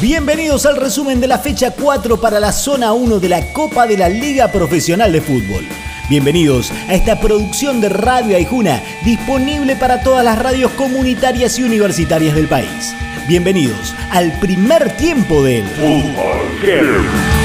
Bienvenidos al resumen de la fecha 4 para la zona 1 de la Copa de la Liga Profesional de Fútbol. Bienvenidos a esta producción de Radio Aijuna, disponible para todas las radios comunitarias y universitarias del país. Bienvenidos al primer tiempo del Fútbol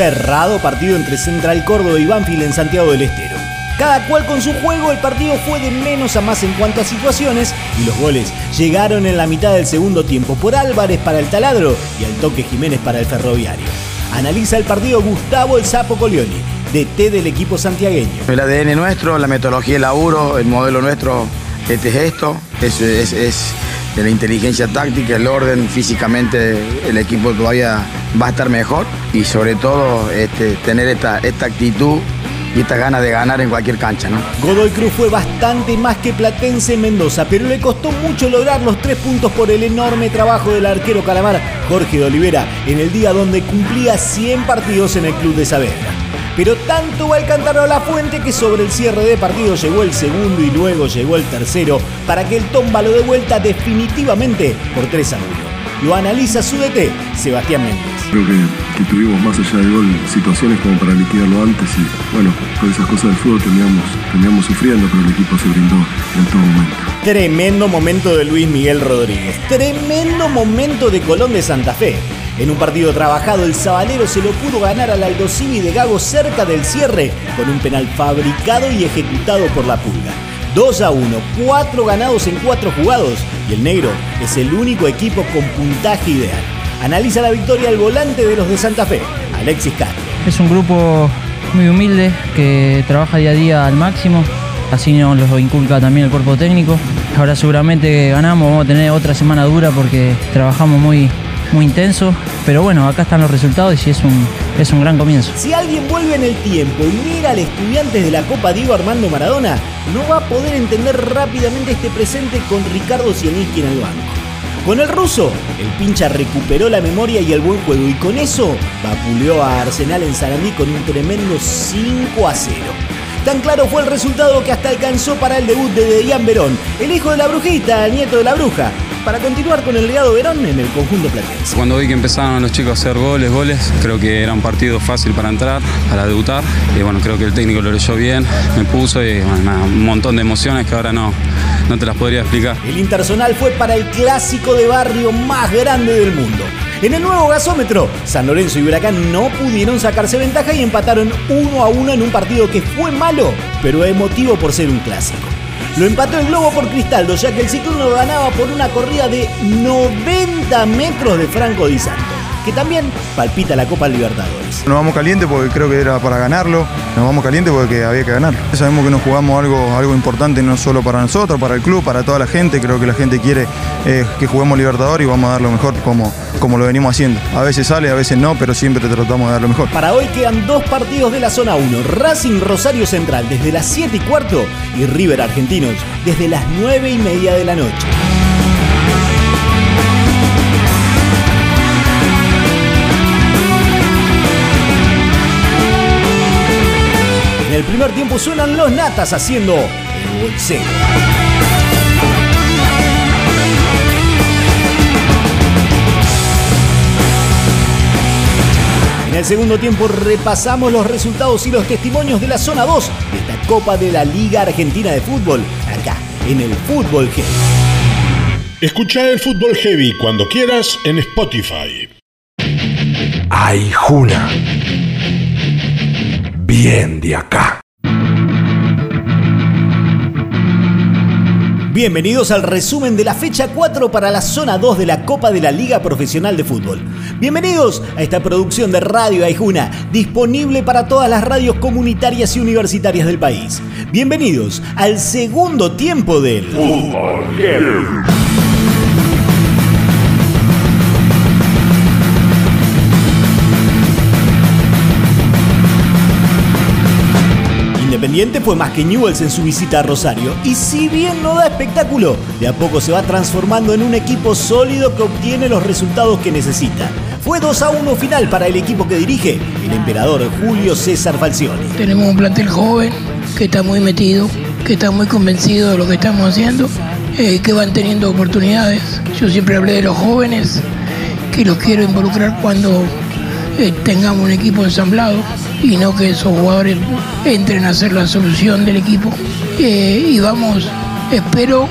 Cerrado partido entre Central Córdoba y Banfield en Santiago del Estero. Cada cual con su juego, el partido fue de menos a más en cuanto a situaciones y los goles llegaron en la mitad del segundo tiempo por Álvarez para el Taladro y al toque Jiménez para el Ferroviario. Analiza el partido Gustavo El Sapo Colioni, DT del equipo santiagueño. El ADN nuestro, la metodología de laburo, el modelo nuestro este es esto, es, es de la inteligencia táctica, el orden, físicamente el equipo todavía va a estar mejor y sobre todo este, tener esta, esta actitud y esta ganas de ganar en cualquier cancha. ¿no? Godoy Cruz fue bastante más que Platense en Mendoza, pero le costó mucho lograr los tres puntos por el enorme trabajo del arquero calamar Jorge de Olivera en el día donde cumplía 100 partidos en el club de Saavedra. Pero tanto va el cántaro a la fuente que sobre el cierre de partido llegó el segundo y luego llegó el tercero para que el Tomba lo de vuelta definitivamente por 3 a 1. Lo analiza su DT, Sebastián Méndez. Creo que, tuvimos más allá del gol situaciones como para liquidarlo antes y bueno, con esas cosas del fútbol teníamos sufriendo, pero el equipo se brindó en todo momento. Tremendo momento de Luis Miguel Rodríguez. Tremendo momento de Colón de Santa Fe. En un partido trabajado, el Sabalero se lo pudo ganar al Aldosivi de Gago cerca del cierre con un penal fabricado y ejecutado por la Pulga. 2 a 1, 4 ganados en 4 jugados y el negro es el único equipo con puntaje ideal. Analiza la victoria al volante de los de Santa Fe, Alexis Castro. Es un grupo muy humilde que trabaja día a día al máximo, así nos lo inculca también el cuerpo técnico. Ahora seguramente ganamos, vamos a tener otra semana dura porque trabajamos muy, muy intenso, pero bueno, acá están los resultados y es un, es un gran comienzo. Si alguien vuelve en el tiempo y mira al estudiante de la Copa Diego Armando Maradona, no va a poder entender rápidamente este presente con Ricardo Zielinski en el banco. Con el ruso, el pincha recuperó la memoria y el buen juego y con eso vapuleó a Arsenal en Sarandí con un tremendo 5 a 0. Tan claro fue el resultado que hasta alcanzó para el debut de Dejan Verón, el hijo de la brujita, el nieto de la bruja, para continuar con el legado Verón en el conjunto platense. Cuando vi que empezaron los chicos a hacer goles, goles, creo que era un partido fácil para entrar, para debutar. Y bueno, creo que el técnico lo leyó bien, me puso y un montón de emociones que ahora no, no te las podría explicar. El Intersonal fue para el clásico de barrio más grande del mundo. En el nuevo gasómetro, San Lorenzo y Huracán no pudieron sacarse ventaja y empataron uno a uno en un partido que fue malo, pero emotivo por ser un clásico. Lo empató el Globo por Cristaldo, ya que el ciclón ganaba por una corrida de 90 metros de Franco Di que también palpita la Copa Libertadores. Nos vamos caliente porque creo que era para ganarlo, nos vamos caliente porque había que ganar. Sabemos que nos jugamos algo, algo importante no solo para nosotros, para el club, para toda la gente, creo que la gente quiere eh, que juguemos Libertadores y vamos a dar lo mejor como, como lo venimos haciendo. A veces sale, a veces no, pero siempre tratamos de dar lo mejor. Para hoy quedan dos partidos de la zona 1, Racing Rosario Central desde las 7 y cuarto y River Argentinos desde las 9 y media de la noche. Tiempo suenan los natas haciendo el bolseo. En el segundo tiempo repasamos los resultados y los testimonios de la zona 2 de esta Copa de la Liga Argentina de Fútbol, acá en el Fútbol Heavy. Escucha el Fútbol Heavy cuando quieras en Spotify. Ay, Juna bien de acá. Bienvenidos al resumen de la fecha 4 para la zona 2 de la Copa de la Liga Profesional de Fútbol. Bienvenidos a esta producción de Radio Aijuna, disponible para todas las radios comunitarias y universitarias del país. Bienvenidos al segundo tiempo del Fútbol. Fue más que Newells en su visita a Rosario y si bien no da espectáculo, de a poco se va transformando en un equipo sólido que obtiene los resultados que necesita. Fue 2 a 1 final para el equipo que dirige el emperador Julio César Falcioni. Tenemos un plantel joven que está muy metido, que está muy convencido de lo que estamos haciendo, eh, que van teniendo oportunidades. Yo siempre hablé de los jóvenes, que los quiero involucrar cuando eh, tengamos un equipo ensamblado y no que esos jugadores entren a ser la solución del equipo. Eh, y vamos, espero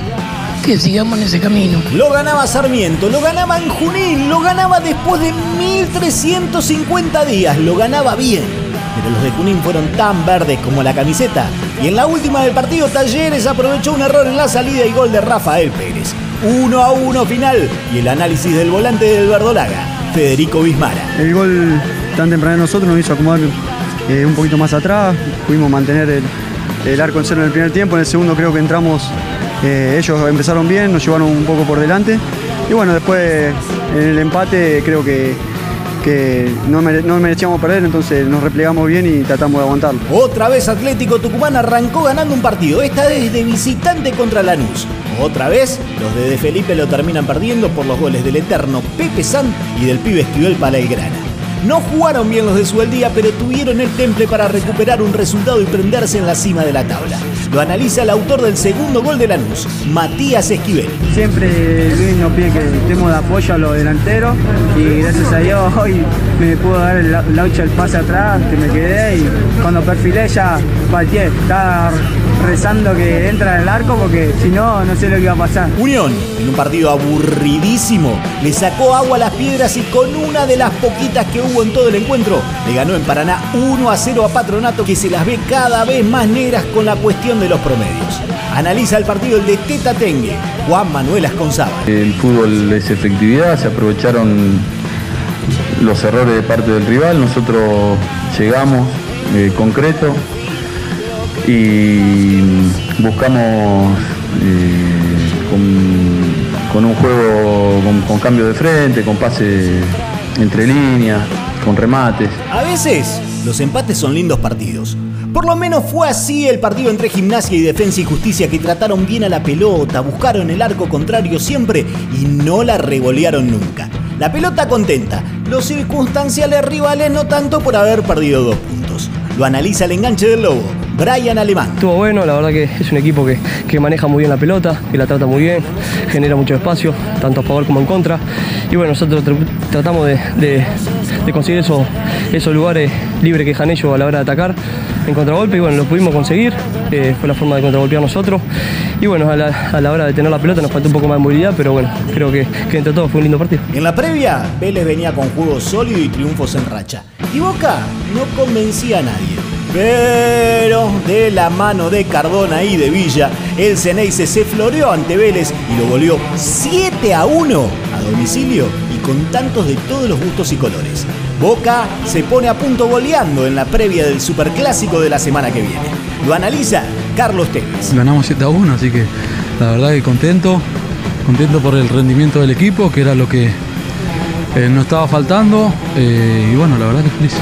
que sigamos en ese camino. Lo ganaba Sarmiento, lo ganaba en Junín, lo ganaba después de 1350 días, lo ganaba bien. Pero los de Junín fueron tan verdes como la camiseta. Y en la última del partido, Talleres aprovechó un error en la salida y gol de Rafael Pérez. 1 a 1 final y el análisis del volante del Verdolaga, Federico Bismara. El gol tan temprano de nosotros nos hizo acomodar eh, un poquito más atrás, pudimos mantener el, arco en cero en el primer tiempo, en el segundo creo que entramos, eh, ellos empezaron bien, nos llevaron un poco por delante y bueno, después en el empate creo que, que no, mere, no merecíamos perder, entonces nos replegamos bien y tratamos de aguantarlo. Otra vez Atlético Tucumán arrancó ganando un partido, esta vez de visitante contra Lanús. Otra vez, los de De Felipe lo terminan perdiendo por los goles del eterno Pepe San y del pibe Esquivel Palaigrana. No jugaron bien los de Sueldía, pero tuvieron el temple para recuperar un resultado y prenderse en la cima de la tabla. Lo analiza el autor del segundo gol de Lanús, Matías Esquivel. Siempre Luis nos pide que estemos de apoyo a los delanteros y gracias a Dios hoy me pudo dar el laucha el pase atrás, que me quedé y cuando perfilé ya pateé. Estaba rezando que entra en el arco porque si no, no sé lo que iba a pasar. Unión, en un partido aburridísimo, le sacó agua a las piedras y con una de las poquitas que hubo en todo el encuentro, le ganó en Paraná 1 a 0 a Patronato que se las ve cada vez más negras con la cuestión de los promedios. Analiza el partido el de Teta Tengue, Juan Manuel Asconzaba. El fútbol es efectividad, se aprovecharon los errores de parte del rival, nosotros llegamos eh, concreto y buscamos eh, con, un juego con, con cambio de frente, con pase entre líneas, con remates. A veces los empates son lindos partidos. Por lo menos fue así el partido entre Gimnasia y Defensa y Justicia que trataron bien a la pelota, buscaron el arco contrario siempre y no la revolearon nunca. La pelota contenta, los circunstanciales rivales no tanto por haber perdido dos puntos. Lo analiza el enganche del Lobo, Brian Alemán. Estuvo bueno, la verdad que es un equipo que, que, maneja muy bien la pelota, que la trata muy bien, genera mucho espacio, tanto a favor como en contra. Y bueno, nosotros tr tratamos de, de, de conseguir eso, esos lugares libres que dejan ellos a la hora de atacar en contragolpe y bueno, lo pudimos conseguir, eh, fue la forma de contragolpear nosotros. Y bueno, a la, a la, hora de tener la pelota nos faltó un poco más de movilidad, pero bueno, creo que, que entre todos fue un lindo partido. En la previa, Vélez venía con juego sólido y triunfos en racha. Y Boca no convencía a nadie. Pero de la mano de Cardona y de Villa, el Ceneice se floreó ante Vélez y lo volvió 7 a 1 a domicilio y con tantos de todos los gustos y colores. Boca se pone a punto goleando en la previa del superclásico de la semana que viene. Lo analiza Carlos Tevez. Ganamos 7 a 1, así que la verdad que contento, contento por el rendimiento del equipo, que era lo que eh, nos estaba faltando. Eh, y bueno, la verdad que feliz.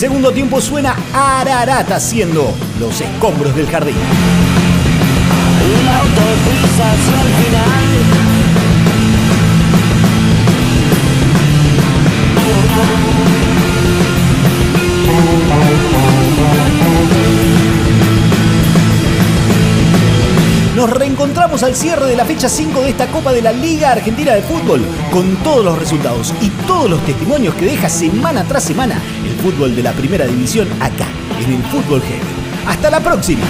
Segundo tiempo suena Ararata haciendo los escombros del jardín. Final. al cierre de la fecha 5 de esta Copa de la Liga Argentina de Fútbol, con todos los resultados y todos los testimonios que deja semana tras semana el fútbol de la primera división acá, en el Fútbol Heavy. Hasta la próxima.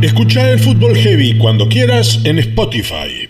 Escucha el fútbol heavy cuando quieras en Spotify.